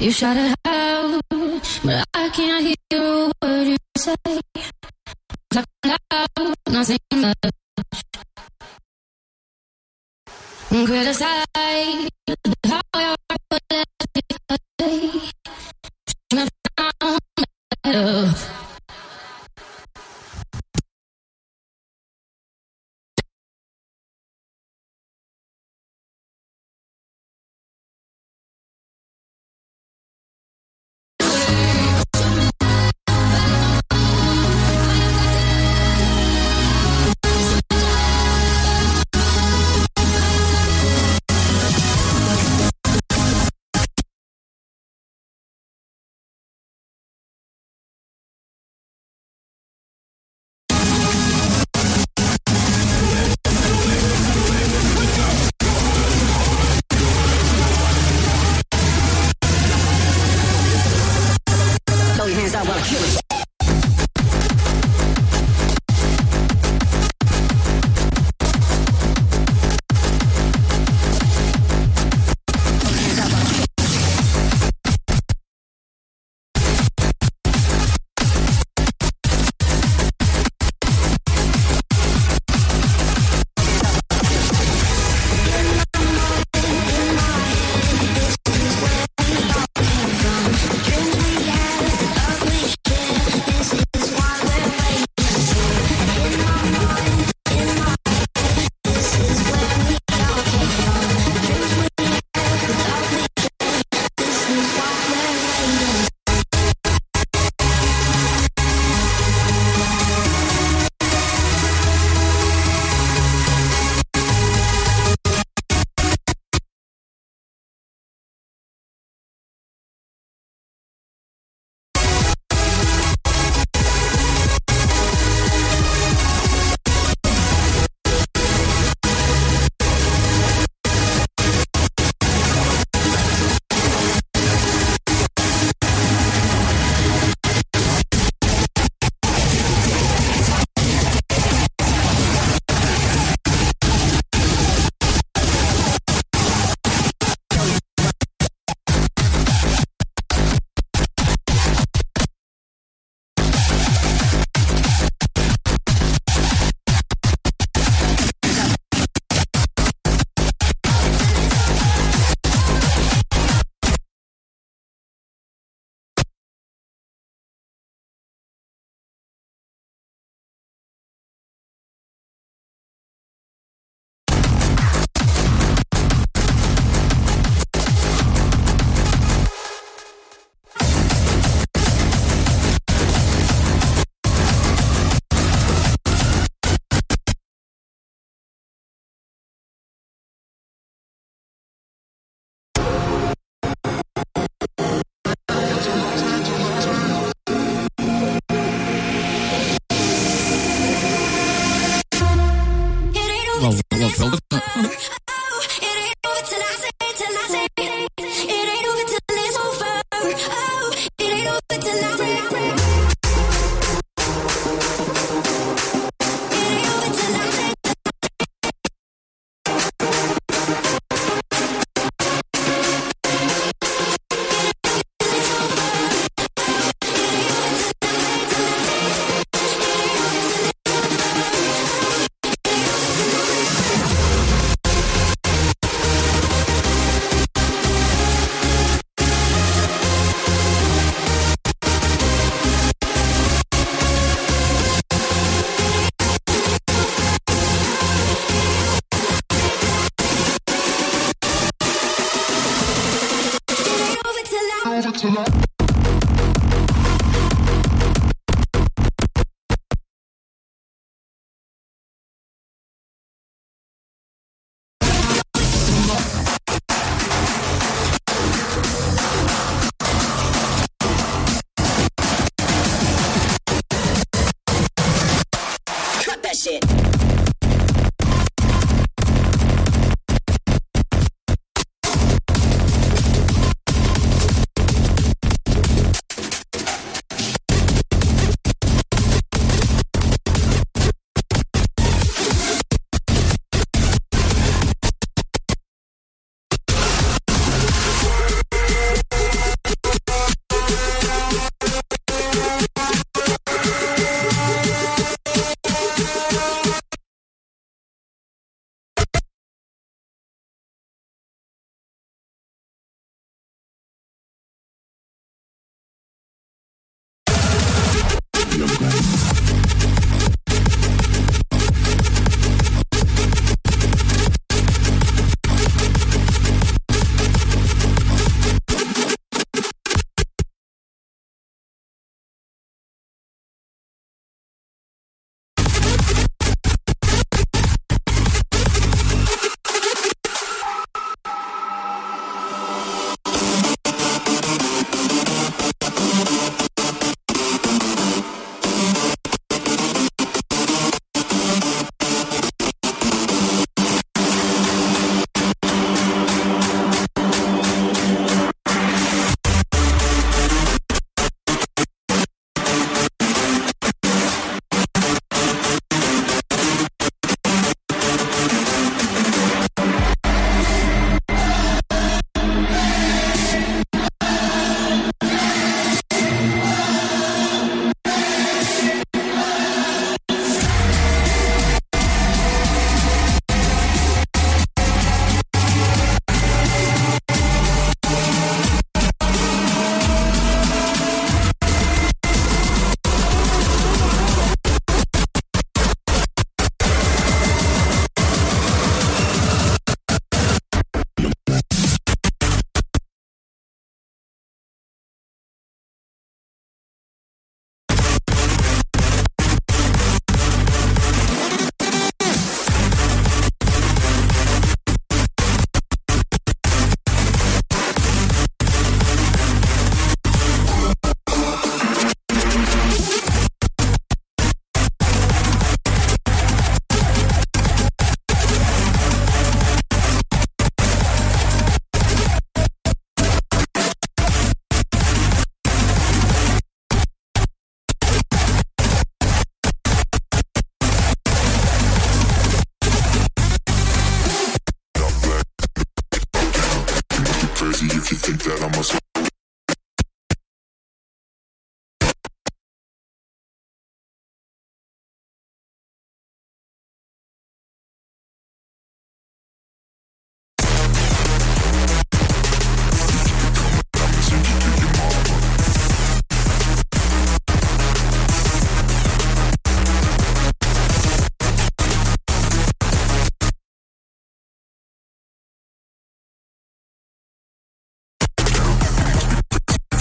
You shout it out, but I can't hear a word you say. Talk loud, not saying much. Criticize how I